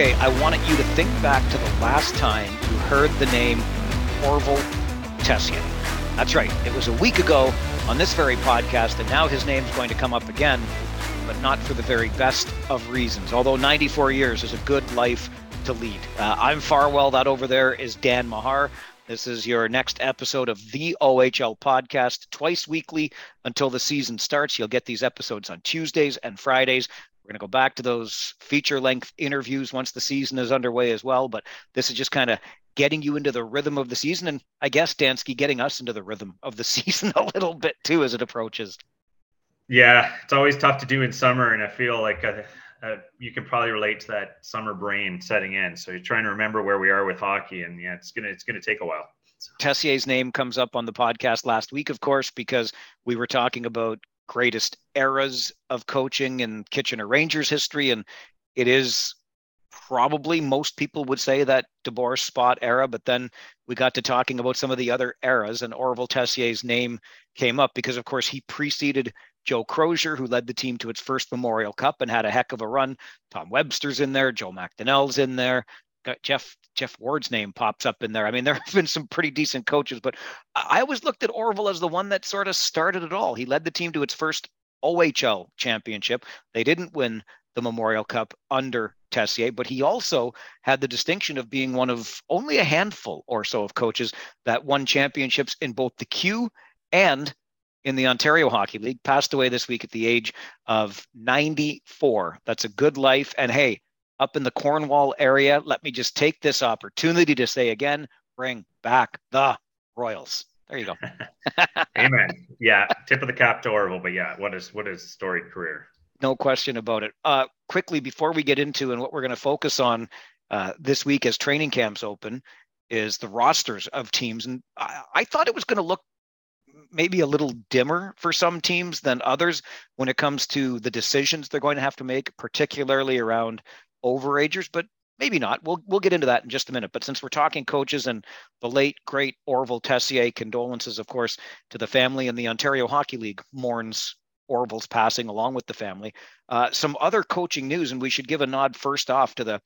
Okay, I wanted you to think back to the last time you heard the name Orval Tessier. That's right, it was a week ago on this very podcast, and now his name's going to come up again, but not for the very best of reasons. Although 94 years is a good life to lead. Uh, I'm Farwell, that over there is Dan Mahar. This is your next episode of the OHL podcast, twice weekly until the season starts. You'll get these episodes on Tuesdays and Fridays. We're going to go back to those feature length interviews once the season is underway as well. But this is just kind of getting you into the rhythm of the season. And I guess, Dansky, getting us into the rhythm of the season a little bit too as it approaches. Yeah, it's always tough to do in summer. And I feel like uh, uh, you can probably relate to that summer brain setting in. So you're trying to remember where we are with hockey. And yeah, it's going to, it's going to take a while. Tessier's name comes up on the podcast last week, of course, because we were talking about greatest eras of coaching in Kitchener Rangers history. And it is probably most people would say that DeBoer Spott era, but then we got to talking about some of the other eras, and Orval Tessier's name came up because, of course, he preceded Joe Crozier, who led the team to its first Memorial Cup and had a heck of a run. Tom Webster's in there, Joe McDonnell's in there, Jeff Jeff Ward's name pops up in there. I mean, there have been some pretty decent coaches, but I always looked at Orval as the one that sort of started it all. He led the team to its first OHL championship. They didn't win the Memorial Cup under Tessier, but he also had the distinction of being one of only a handful or so of coaches that won championships in both the Q and in the Ontario Hockey League. Passed away this week at the age of 94. That's a good life. And hey, up in the Cornwall area. Let me just take this opportunity to say again bring back the Royals. There you go. Amen. Yeah, tip of the cap to Orval, but yeah, what is what is storied career? No question about it. Uh, quickly before we get into and what we're going to focus on uh, this week as training camps open is the rosters of teams, and I, I thought it was going to look maybe a little dimmer for some teams than others when it comes to the decisions they're going to have to make, particularly around overagers, but maybe not. We'll we'll get into that in just a minute. But since we're talking coaches and the late great Orval Tessier, condolences, of course, to the family and the Ontario Hockey League mourns Orval's passing along with the family. Uh, some other coaching news, and we should give a nod first off to the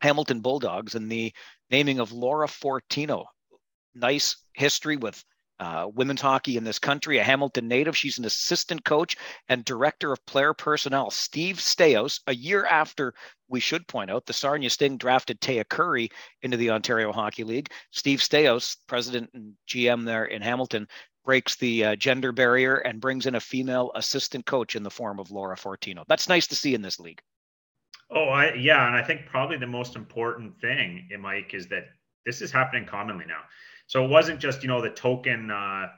Hamilton Bulldogs and the naming of Laura Fortino. Nice history with uh, women's hockey in this country, a Hamilton native. She's an assistant coach and director of player personnel. Steve Staios, a year after we should point out the Sarnia Sting drafted Taya Currie into the Ontario Hockey League. Steve Staios, president and GM there in Hamilton, breaks the uh, gender barrier and brings in a female assistant coach in the form of Laura Fortino. That's nice to see in this league. Oh, I, yeah, and I think probably the most important thing, Mike, is that this is happening commonly now. So it wasn't just you know the token uh,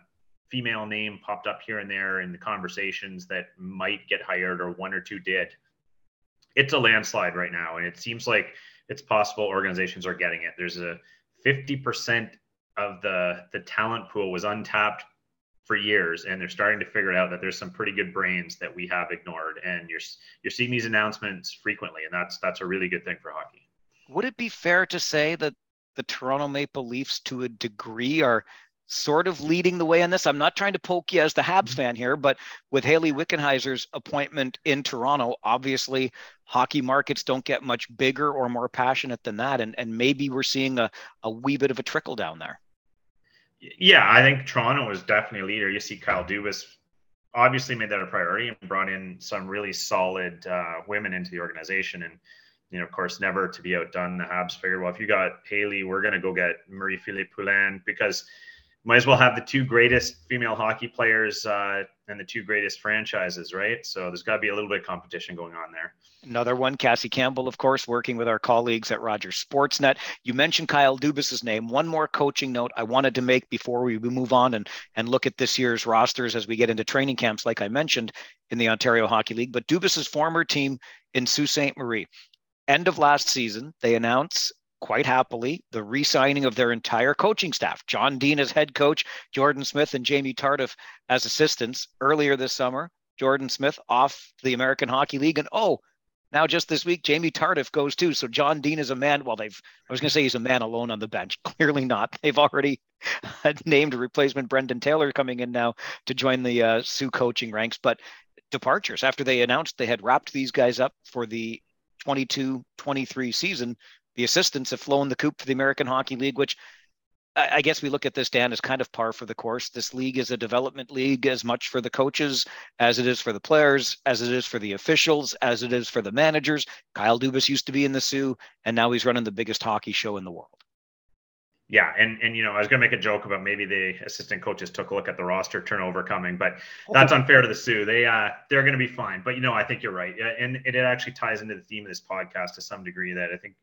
female name popped up here and there in the conversations that might get hired or one or two did. It's a landslide right now, and it seems like it's possible organizations are getting it. There's a 50% of the the talent pool was untapped for years and they're starting to figure out that there's some pretty good brains that we have ignored and you're you're seeing these announcements frequently and that's that's a really good thing for hockey would it be fair to say that the Toronto Maple Leafs to a degree are sort of leading the way on this. I'm not trying to poke you as the Habs mm-hmm. fan here, but with Hayley Wickenheiser's appointment in Toronto, obviously hockey markets don't get much bigger or more passionate than that. And, and maybe we're seeing a, a wee bit of a trickle down there. Yeah, I think Toronto is definitely a leader. You see Kyle Dubas obviously made that a priority and brought in some really solid uh, women into the organization. And you know, of course, never to be outdone. The Habs figured, well, if you got Hayley, we're going to go get Marie-Philip Poulin because might as well have the two greatest female hockey players uh, and the two greatest franchises, right? So there's got to be a little bit of competition going on there. Another one, Cassie Campbell, of course, working with our colleagues at Rogers Sportsnet. You mentioned Kyle Dubas's name. One more coaching note I wanted to make before we move on and, and look at this year's rosters as we get into training camps, like I mentioned in the Ontario Hockey League. But Dubas's former team in Sault Ste. Marie end of last season, they announce quite happily the re-signing of their entire coaching staff. John Dean as head coach, Jordan Smith and Jamie Tardif as assistants. Earlier this summer, Jordan Smith off the American Hockey League, and oh, now just this week, Jamie Tardif goes too. So John Dean is a man. Well, they've I was going to say he's a man alone on the bench. Clearly not. They've already named a replacement Brendan Taylor coming in now to join the uh, Soo coaching ranks. But departures after they announced they had wrapped these guys up for the 22-23 season, the assistants have flown the coop for the American Hockey League, which I guess we look at this, Dan, as kind of par for the course. This league is a development league as much for the coaches as it is for the players, as it is for the officials, as it is for the managers. Kyle Dubas used to be in the Soo, and now he's running the biggest hockey show in the world. Yeah, and and you know, I was gonna make a joke about maybe the assistant coaches took a look at the roster turnover coming, but that's unfair to the Soo. They uh they're gonna be fine. But you know, I think you're right, and it actually ties into the theme of this podcast to some degree that I think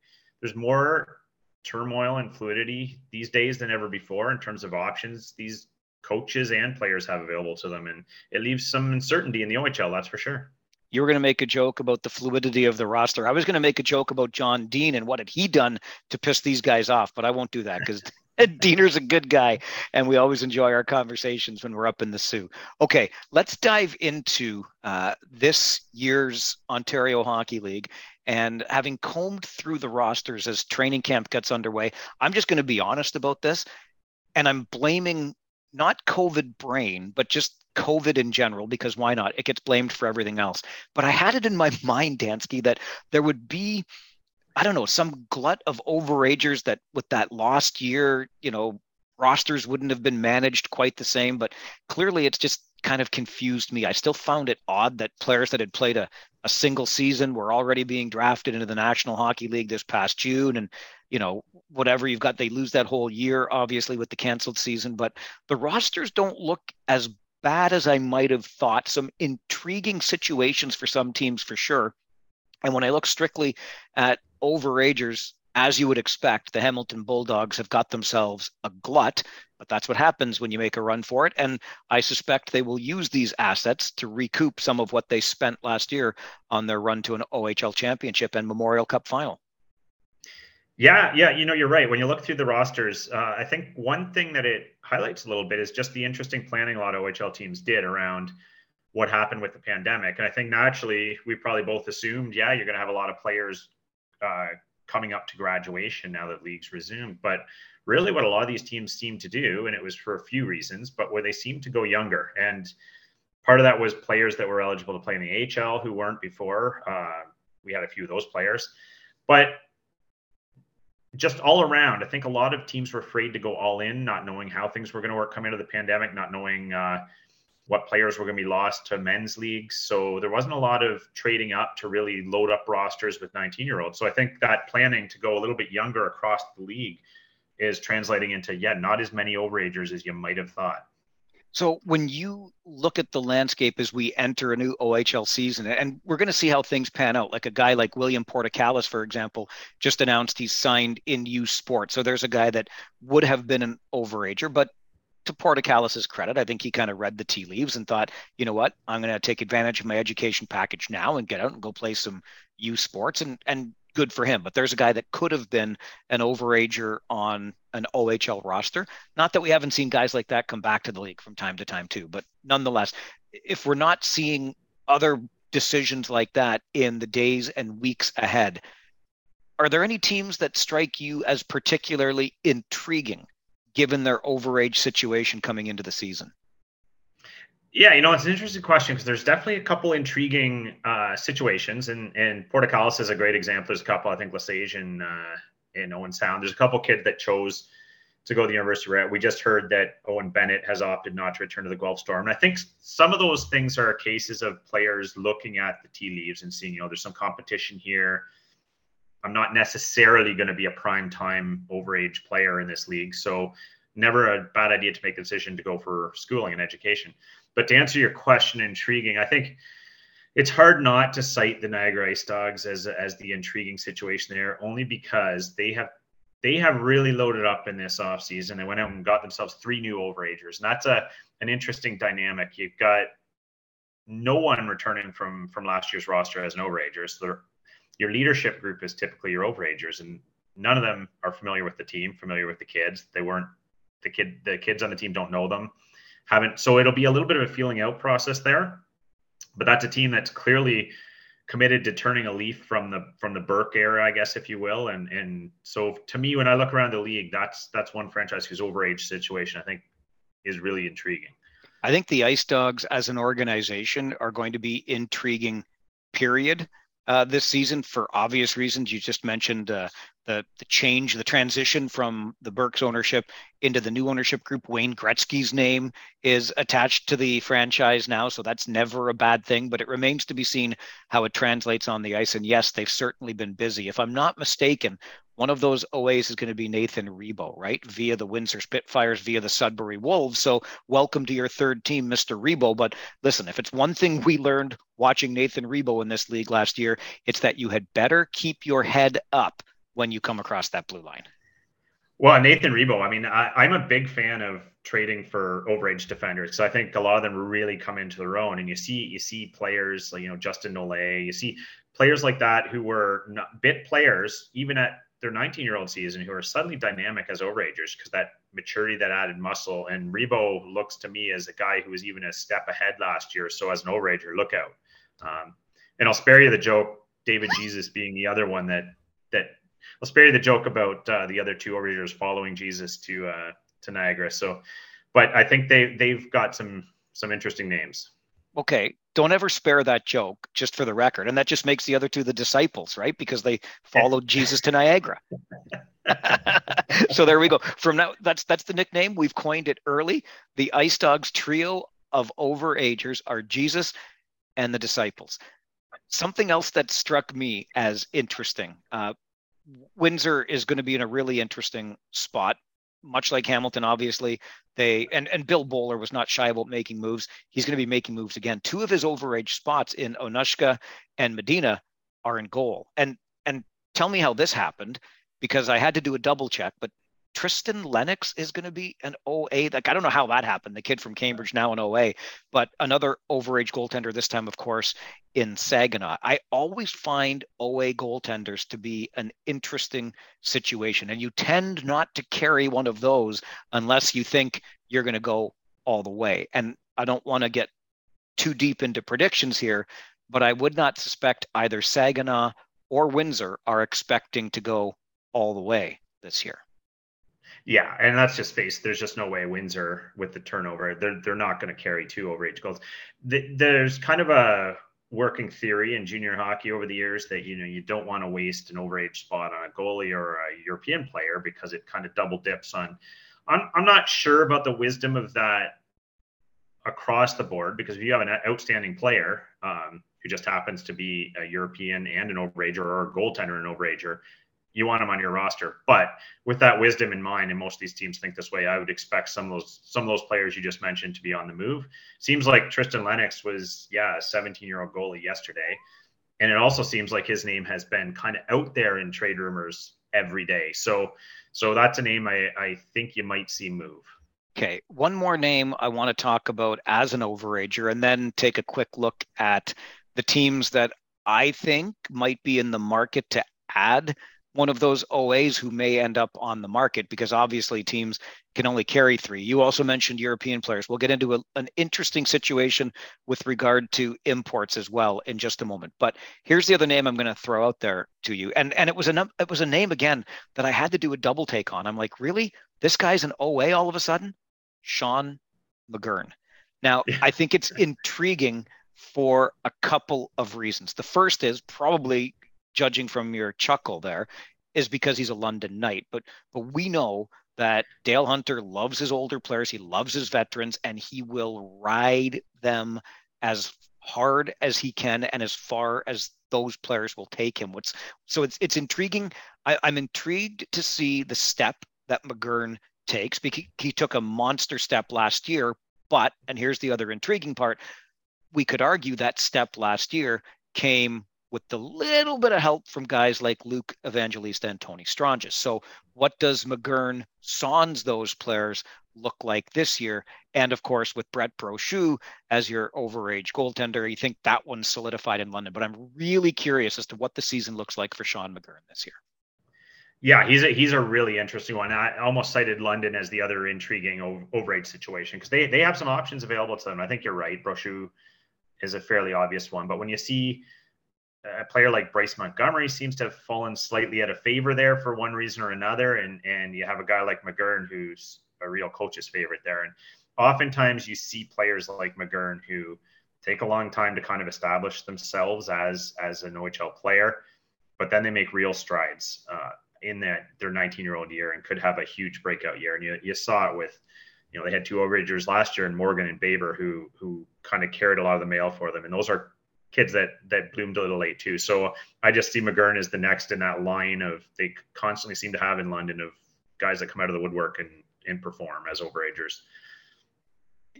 there's more turmoil and fluidity these days than ever before in terms of options these coaches and players have available to them. And it leaves some uncertainty in the OHL, that's for sure. You were going to make a joke about the fluidity of the roster. I was going to make a joke about John Dean and what had he done to piss these guys off, but I won't do that because Diener's a good guy, and we always enjoy our conversations when we're up in the Soo. Okay, let's dive into uh, this year's Ontario Hockey League. And having combed through the rosters as training camp gets underway, I'm just going to be honest about this. And I'm blaming not COVID brain, but just COVID in general, because why not? It gets blamed for everything else. But I had it in my mind, Dansky, that there would be, I don't know, some glut of overagers that with that lost year, you know, rosters wouldn't have been managed quite the same. But clearly it's just kind of confused me. I still found it odd that players that had played a, a single season were already being drafted into the National Hockey League this past June. And, you know, whatever you've got, they lose that whole year, obviously, with the canceled season. But the rosters don't look as bad as I might have thought. Some intriguing situations for some teams for sure. And when I look strictly at overagers, as you would expect, the Hamilton Bulldogs have got themselves a glut, but that's what happens when you make a run for it. And I suspect they will use these assets to recoup some of what they spent last year on their run to an OHL championship and Memorial Cup final. Yeah, yeah, you know, you're right. When you look through the rosters, uh, I think one thing that it highlights a little bit is just the interesting planning a lot of OHL teams did around what happened with the pandemic. And I think naturally, we probably both assumed, yeah, you're going to have a lot of players uh, coming up to graduation now that leagues resumed. But really, what a lot of these teams seem to do, and it was for a few reasons, but where they seem to go younger. And part of that was players that were eligible to play in the AHL who weren't before. Uh, we had a few of those players. But just all around, I think a lot of teams were afraid to go all in, not knowing how things were going to work coming out of the pandemic, not knowing uh, what players were going to be lost to men's leagues. So there wasn't a lot of trading up to really load up rosters with 19 year olds. So I think that planning to go a little bit younger across the league is translating into, yeah, not as many overagers as you might have thought. So when you look at the landscape as we enter a new OHL season, and we're going to see how things pan out, like a guy like William Portakalis, for example, just announced he's signed in U Sport. So there's a guy that would have been an overager, but to Portakalis's credit, I think he kind of read the tea leaves and thought, you know what, I'm going to take advantage of my education package now and get out and go play some U sports. And and good for him. But there's a guy that could have been an overager on an OHL roster. Not that we haven't seen guys like that come back to the league from time to time too, but nonetheless, if we're not seeing other decisions like that in the days and weeks ahead, are there any teams that strike you as particularly intriguing given their overage situation coming into the season? Yeah, you know, it's an interesting question because there's definitely a couple intriguing uh, situations, and and Portakalis is a great example. There's a couple, I think, Lesage and uh, Owen Sound. There's a couple kids that chose to go to the university we We just heard that Owen Bennett has opted not to return to the Guelph Storm, and I think some of those things are cases of players looking at the tea leaves and seeing, you know, there's some competition here. I'm not necessarily going to be a prime time overage player in this league. So never a bad idea to make the decision to go for schooling and education. But to answer your question, intriguing, I think it's hard not to cite the Niagara Ice Dogs as as the intriguing situation there, only because they have they have really loaded up in this offseason. They went out and got themselves three new overagers. And that's a an interesting dynamic. You've got no one returning from from last year's roster as an overager. So your leadership group is typically your overagers, and none of them are familiar with the team, familiar with the kids. They weren't the kid. The kids on the team don't know them, haven't. So it'll be a little bit of a feeling out process there. But that's a team that's clearly committed to turning a leaf from the from the Burke era, I guess, if you will. And and so to me, when I look around the league, that's that's one franchise whose overage situation I think is really intriguing. I think the Ice Dogs as an organization are going to be intriguing. Period uh, this season for obvious reasons. You just mentioned uh, the the change, the transition from the Burkes ownership into the new ownership group. Wayne Gretzky's name is attached to the franchise now, so that's never a bad thing. But it remains to be seen how it translates on the ice. And yes, they've certainly been busy. If I'm not mistaken, one of those OAs is going to be Nathan Rebo, right? Via the Windsor Spitfires, via the Sudbury Wolves. So welcome to your third team, Mr. Rebo. But listen, if it's one thing we learned watching Nathan Rebo in this league last year, it's that you had better keep your head up when you come across that blue line. Well, Nathan Rebo, I mean, I, am a big fan of trading for overage defenders because I think a lot of them really come into their own. And you see, you see players like you know Justin Nolay, you see players like that who were bit players even at their 19 year old season who are suddenly dynamic as overagers because that maturity, that added muscle. And Rebo looks to me as a guy who was even a step ahead last year. So as an overager, look out. Um, and I'll spare you the joke, David Jesus being the other one that that I'll spare you the joke about uh, the other two overagers following Jesus to uh, to Niagara. So, but I think they they've got some some interesting names okay, don't ever spare that joke, just for the record. And that just makes the other two the disciples, right? Because they followed Jesus to Niagara. so there we go. From now, that's that's the nickname we've coined it early. The Ice Dogs trio of overagers are Jesus and the disciples. Something else that struck me as interesting. Uh, Windsor is going to be in a really interesting spot much like Hamilton, obviously, they and and Bill Bowler was not shy about making moves. He's going to be making moves again. Two of his overage spots in Onuska and Medina are in goal. And and tell me how this happened because I had to do a double check, but Tristan Lennox is going to be an OA. Like I don't know how that happened. The kid from Cambridge now an OA, but another overage goaltender this time, of course, in Saginaw. I always find OA goaltenders to be an interesting situation, and you tend not to carry one of those unless you think you're going to go all the way. And I don't want to get too deep into predictions here, but I would not suspect either Saginaw or Windsor are expecting to go all the way this year. Yeah, and that's just face. There's just no way Windsor with the turnover. They're they're not going to carry two overage goals. The, there's kind of a working theory in junior hockey over the years that you know you don't want to waste an overage spot on a goalie or a European player because it kind of double dips on. I'm I'm not sure about the wisdom of that across the board because if you have an outstanding player um, who just happens to be a European and an overager or a goaltender and an overager, you want them on your roster. But with that wisdom in mind, and most of these teams think this way, I would expect some of those some of those players you just mentioned to be on the move. Seems like Tristan Lennox was, yeah, a 17 year old goalie yesterday. And it also seems like his name has been kind of out there in trade rumors every day. So so that's a name I, I think you might see move. Okay, one more name I want to talk about as an overager, and then take a quick look at the teams that I think might be in the market to add one of those OAs who may end up on the market because obviously teams can only carry three. You also mentioned European players. We'll get into a, an interesting situation with regard to imports as well in just a moment. But here's the other name I'm going to throw out there to you, and and it was a it was a name again that I had to do a double take on. I'm like, really, this guy's an OA all of a sudden? Sean McGurn. Now I think it's intriguing for a couple of reasons. The first is probably judging from your chuckle there, is because he's a London Knight. But but we know that Dale Hunter loves his older players, he loves his veterans, and he will ride them as hard as he can and as far as those players will take him. What's so it's it's intriguing. I, I'm intrigued to see the step that McGurn takes because he took a monster step last year. But and here's the other intriguing part: we could argue that step last year came with the little bit of help from guys like Luke Evangelista and Tony Stranges. So, what does McGurn sans those players look like this year? And of course, with Brett Brochu as your overage goaltender, you think that one's solidified in London. But I'm really curious as to what the season looks like for Sean McGurn this year. Yeah, he's a he's a really interesting one. I almost cited London as the other intriguing overage situation because they they have some options available to them. I think you're right. Brochu is a fairly obvious one, but when you see a player like Bryce Montgomery seems to have fallen slightly out of favor there for one reason or another. And and you have a guy like McGurn who's a real coach's favorite there. And oftentimes you see players like McGurn who take a long time to kind of establish themselves as as an OHL player, but then they make real strides uh, in that their 19 year old year and could have a huge breakout year. And you, you saw it with, you know, they had two overagers last year in Morgan and Baber who who kind of carried a lot of the mail for them, and those are kids that that bloomed a little late too. So I just see McGurn as the next in that line of they constantly seem to have in London of guys that come out of the woodwork and and perform as overagers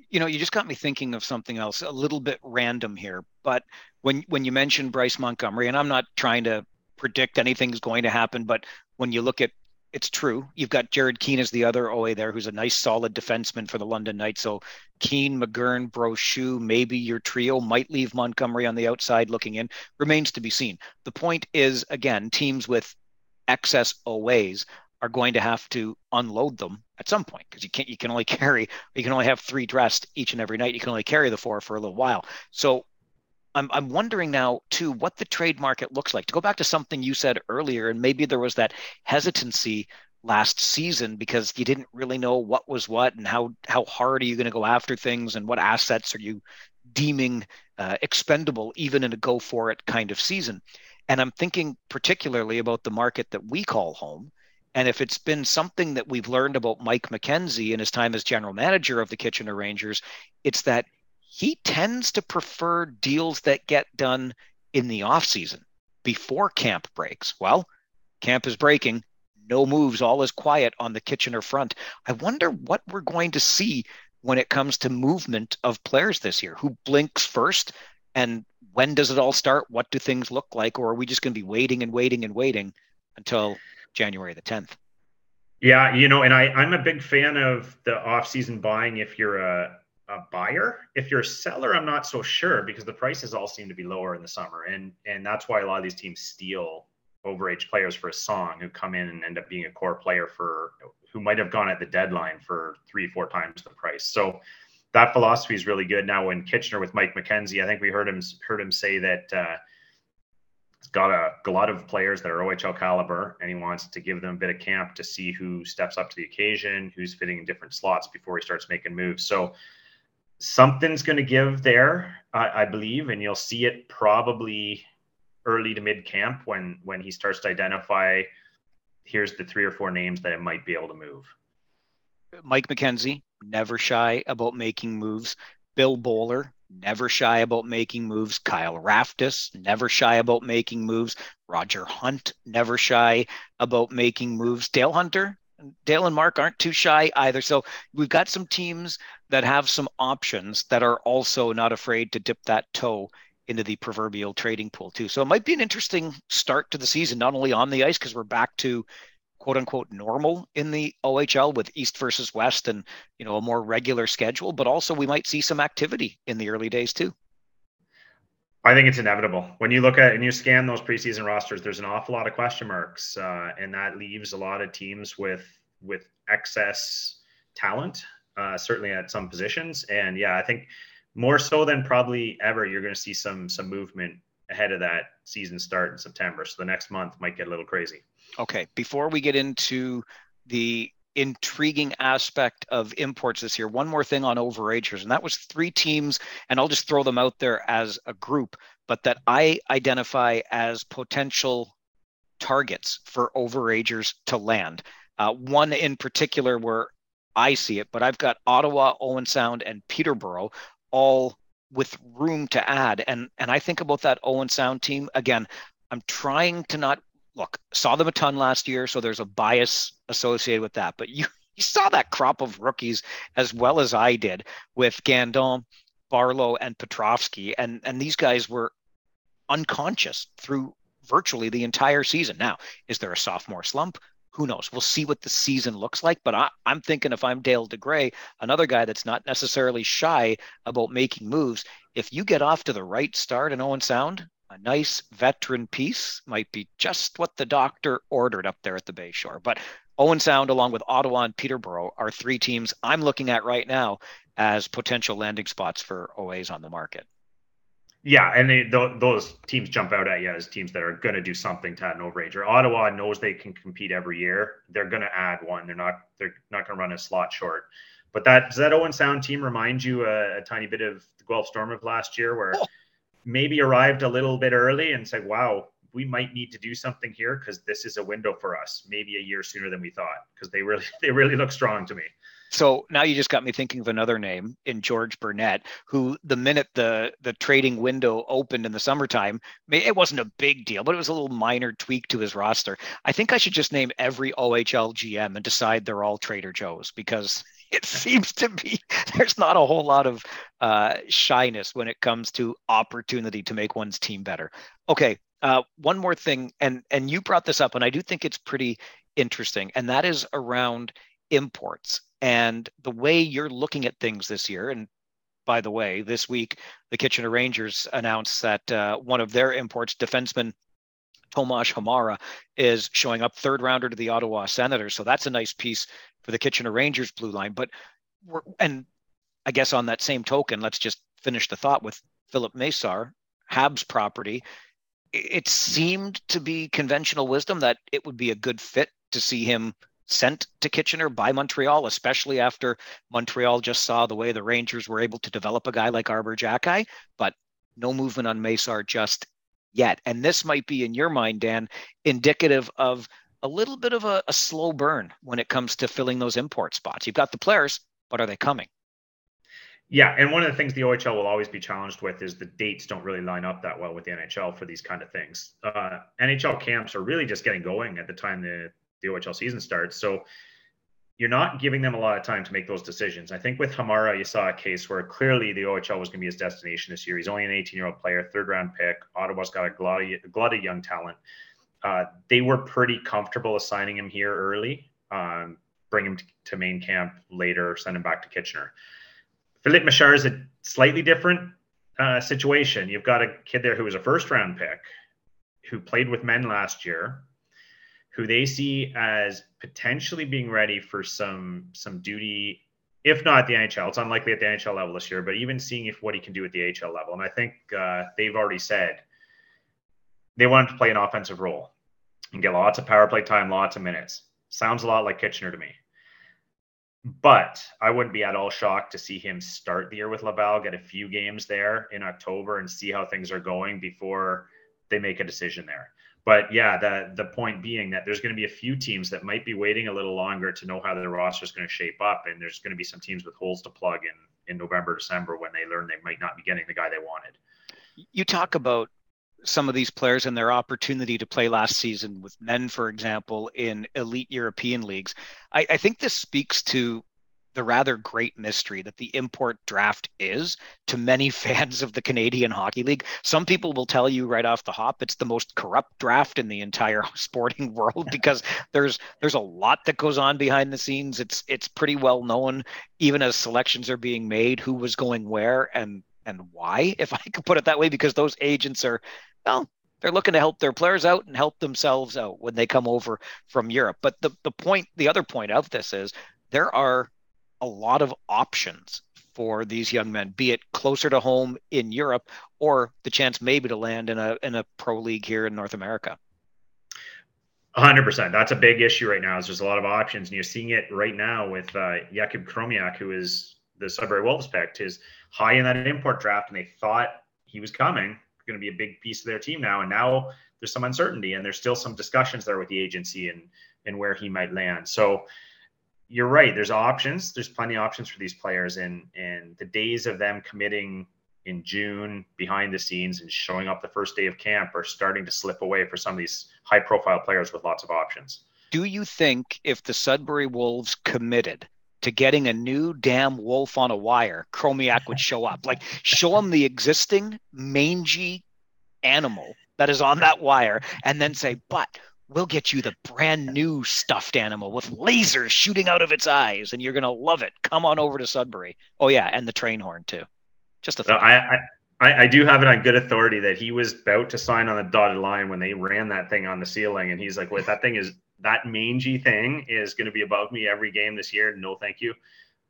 you know, you just got me thinking of something else, a little bit random here. But when when you mentioned Bryce Montgomery, and I'm not trying to predict anything's going to happen, but when you look at it's true. You've got Jared Keene as the other OA there, who's a nice, solid defenseman for the London Knights. So Keene, McGurn, Brochu, maybe your trio might leave Montgomery on the outside looking in. Remains to be seen. The point is, again, teams with excess OAs are going to have to unload them at some point because you can't you can only carry you can only have three dressed each and every night you can only carry the four for a little while so I'm, I'm wondering now too what the trade market looks like. To go back to something you said earlier and maybe there was that hesitancy last season because you didn't really know what was what and how how hard are you going to go after things and what assets are you deeming uh, expendable even in a go for it kind of season. And i'm thinking particularly about the market that we call home. And if it's been something that we've learned about Mike McKenzie in his time as general manager of the Kitchener Rangers, it's that he tends to prefer deals that get done in the off season before camp breaks. Well, camp is breaking, no moves, all is quiet on the Kitchener front. I wonder what we're going to see when it comes to movement of players this year. Who blinks first and when does it all start? What do things look like? Or are we just going to be waiting and waiting and waiting until January the 10th. Yeah, you know, and I, I'm a big fan of the off-season buying if you're a, a buyer. If you're a seller, I'm not so sure because the prices all seem to be lower in the summer. And and that's why a lot of these teams steal overage players for a song who come in and end up being a core player for who might have gone at the deadline for three, four times the price. So that philosophy is really good. Now, when Kitchener with Mike McKenzie, I think we heard him heard him say that uh, He's got a, a lot of players that are OHL caliber, and he wants to give them a bit of camp to see who steps up to the occasion, who's fitting in different slots before he starts making moves. So something's going to give there, I, I believe, and you'll see it probably early to mid camp when when he starts to identify here's the three or four names that it might be able to move. Mike McKenzie, never shy about making moves. Bill Bowler, never shy about making moves. Kyle Raftis, never shy about making moves. Roger Hunt, never shy about making moves. Dale Hunter, Dale and Mark aren't too shy either. So we've got some teams that have some options that are also not afraid to dip that toe into the proverbial trading pool too. So it might be an interesting start to the season, not only on the ice because we're back to quote unquote normal in the OHL with East versus West and you know a more regular schedule, but also we might see some activity in the early days too. I think it's inevitable. When you look at and you scan those preseason rosters, there's an awful lot of question marks, uh, and that leaves a lot of teams with with excess talent, uh, certainly at some positions. And yeah, I think more so than probably ever, you're going to see some some movement ahead of that season start in September. So the next month might get a little crazy. Okay, before we get into the intriguing aspect of imports this year, one more thing on overagers, and that was three teams, and I'll just throw them out there as a group, but that I identify as potential targets for overagers to land. Uh, one in particular where I see it, but I've got Ottawa, Owen Sound, and Peterborough all with room to add. And and I think about that Owen Sound team again. I'm trying to not look, saw them a ton last year, so there's a bias associated with that. But you, you saw that crop of rookies as well as I did with Guindon, Barlow, and Petrovsky, and and these guys were unconscious through virtually the entire season. Now, is there a sophomore slump? Who knows? We'll see what the season looks like. But I, am thinking if I'm Dale DeGray, another guy that's not necessarily shy about making moves, if you get off to the right start in Owen Sound, a nice veteran piece might be just what the doctor ordered up there at the Bayshore. But Owen Sound, along with Ottawa and Peterborough, are three teams I'm looking at right now as potential landing spots for OAs on the market. Yeah, and they, th- those teams jump out at you as teams that are going to do something to add an overager. Ottawa knows they can compete every year. They're going to add one. They're not. They're not going to run a slot short. But that does that Owen Sound team remind you a, a tiny bit of the Guelph Storm of last year, where oh. Maybe arrived a little bit early and said, "Wow, we might need to do something here because this is a window for us, maybe a year sooner than we thought." Because they really they really look strong to me. So now you just got me thinking of another name in George Burnett, who the minute the the trading window opened in the summertime, it wasn't a big deal, but it was a little minor tweak to his roster. I think I should just name every OHL GM and decide they're all Trader Joe's because it seems to be there's not a whole lot of uh, shyness when it comes to opportunity to make one's team better. Okay, uh, one more thing, and and you brought this up, and I do think it's pretty interesting, and that is around imports and the way you're looking at things this year. And by the way, this week the Kitchener Rangers announced that uh, one of their imports, defenseman Tomas Hamara, is showing up third rounder to the Ottawa Senators. So that's a nice piece for the Kitchener Rangers blue line. But and I guess on that same token, let's just finish the thought with Filip Mesar, Habs property. It seemed to be conventional wisdom that it would be a good fit to see him sent to Kitchener by Montreal, especially after Montreal just saw the way the Rangers were able to develop a guy like Arber Xhekaj, but no movement on Mesar just yet. And this might be, in your mind, Dan, indicative of a little bit of a, a slow burn when it comes to filling those import spots. You've got the players, but are they coming? Yeah, and one of the things the OHL will always be challenged with is the dates don't really line up that well with the NHL for these kind of things. Uh, NHL camps are really just getting going at the time the the OHL season starts. So you're not giving them a lot of time to make those decisions. I think with Hamara, you saw a case where clearly the OHL was going to be his destination this year. He's only an 18 year old player, third round pick. Ottawa's got a glut, a glut of young talent. Uh, they were pretty comfortable assigning him here early, um, bring him to, to, main camp later, send him back to Kitchener. Filip Mesar is a slightly different uh, situation. You've got a kid there who was a first round pick, who played with men last year, who they see as potentially being ready for some some duty, if not the NHL. It's unlikely at the NHL level this year, but even seeing if what he can do at the AHL level. And I think uh, they've already said they want him to play an offensive role and get lots of power play time, lots of minutes. Sounds a lot like Kitchener to me. But I wouldn't be at all shocked to see him start the year with Laval, get a few games there in October, and see how things are going before they make a decision there but yeah, the the point being that there's going to be a few teams that might be waiting a little longer to know how their roster is going to shape up, and there's going to be some teams with holes to plug in in November, December when they learn they might not be getting the guy they wanted. You talk about some of these players and their opportunity to play last season with men, for example, in elite European leagues. I, I think this speaks to the rather great mystery that the import draft is to many fans of the Canadian Hockey League. Some people will tell you right off the hop it's the most corrupt draft in the entire sporting world because there's there's a lot that goes on behind the scenes. It's it's pretty well known even as selections are being made who was going where and and why if I could put it that way because those agents are well they're looking to help their players out and help themselves out when they come over from Europe. But the the point the other point of this is there are a lot of options for these young men, be it closer to home in Europe or the chance maybe to land in a in a pro league here in North America. 100%. That's a big issue right now. Is there's a lot of options, and you're seeing it right now with uh, Jakub Chromiak, who is the Sudbury Wolves picked, is high in that import draft, and they thought he was coming, going to be a big piece of their team now, and now there's some uncertainty, and there's still some discussions there with the agency and and where he might land. So you're right. There's options. There's plenty of options for these players, and and the days of them committing in June behind the scenes and showing up the first day of camp are starting to slip away for some of these high profile players with lots of options. Do you think if the Sudbury Wolves committed to getting a new damn wolf on a wire, Chromiak would show up? Like show him the existing mangy animal that is on that wire and then say, but we'll get you the brand new stuffed animal with lasers shooting out of its eyes, and you're gonna love it. Come on over to Sudbury. Oh yeah, and the train horn too. Just a thought. I, I I do have it on good authority that he was about to sign on the dotted line when they ran that thing on the ceiling, and he's like, "Wait, that thing is that mangy thing is going to be above me every game this year. No, thank you.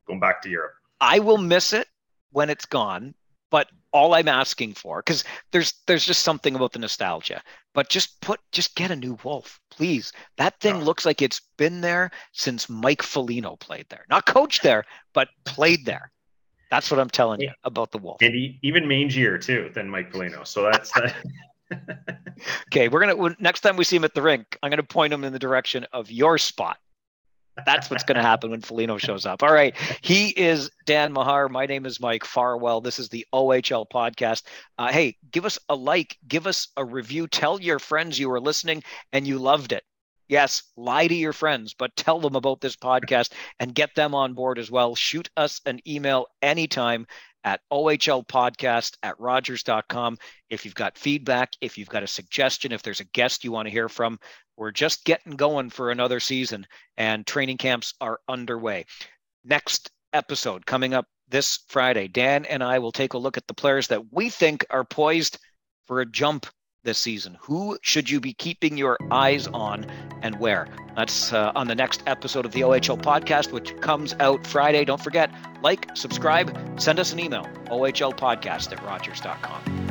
Going back to Europe. I will miss it when it's gone But all I'm asking for, because there's there's just something about the nostalgia. But just put just get a new wolf, please. That thing oh. looks like it's been there since Mike Foligno played there. Not coached there, but played there. That's what I'm telling you about the wolf. And he, even mangier too than Mike Foligno. So that's uh... okay. We're gonna next time we see him at the rink, I'm gonna point him in the direction of your spot that's what's going to happen when Foligno shows up. All right. He is Dan Mahar. My name is Mike Farwell. This is the OHL podcast. Uh, hey, give us a like, give us a review. Tell your friends you were listening and you loved it. Yes, lie to your friends, but tell them about this podcast and get them on board as well. Shoot us an email anytime at ohlpodcast at rogers.com. If you've got feedback, if you've got a suggestion, if there's a guest you want to hear from, we're just getting going for another season and training camps are underway. Next episode coming up this Friday, Dan and I will take a look at the players that we think are poised for a jump this season. Who should you be keeping your eyes on and where? That's uh, on the next episode of the OHL podcast, which comes out Friday. Don't forget, like, subscribe, send us an email, ohlpodcast at rogers.com.